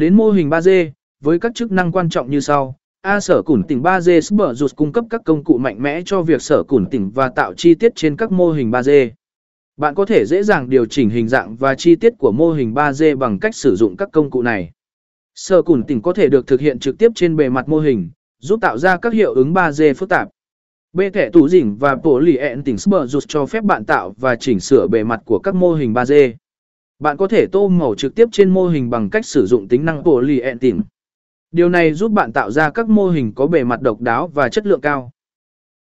Đến mô hình 3D, với các chức năng quan trọng như sau. A sở củn tỉnh 3D Super rụt cung cấp các công cụ mạnh mẽ cho việc sở củn tỉnh và tạo chi tiết trên các mô hình 3D. Bạn có thể dễ dàng điều chỉnh hình dạng và chi tiết của mô hình 3D bằng cách sử dụng các công cụ này. Sở củn tỉnh có thể được thực hiện trực tiếp trên bề mặt mô hình, giúp tạo ra các hiệu ứng 3D phức tạp. B thẻ tủ dỉnh và polyện tỉnh Super cho phép bạn tạo và chỉnh sửa bề mặt của các mô hình 3D. Bạn có thể tô màu trực tiếp trên mô hình bằng cách sử dụng tính năng polyện tỉnh. Điều này giúp bạn tạo ra các mô hình có bề mặt độc đáo và chất lượng cao.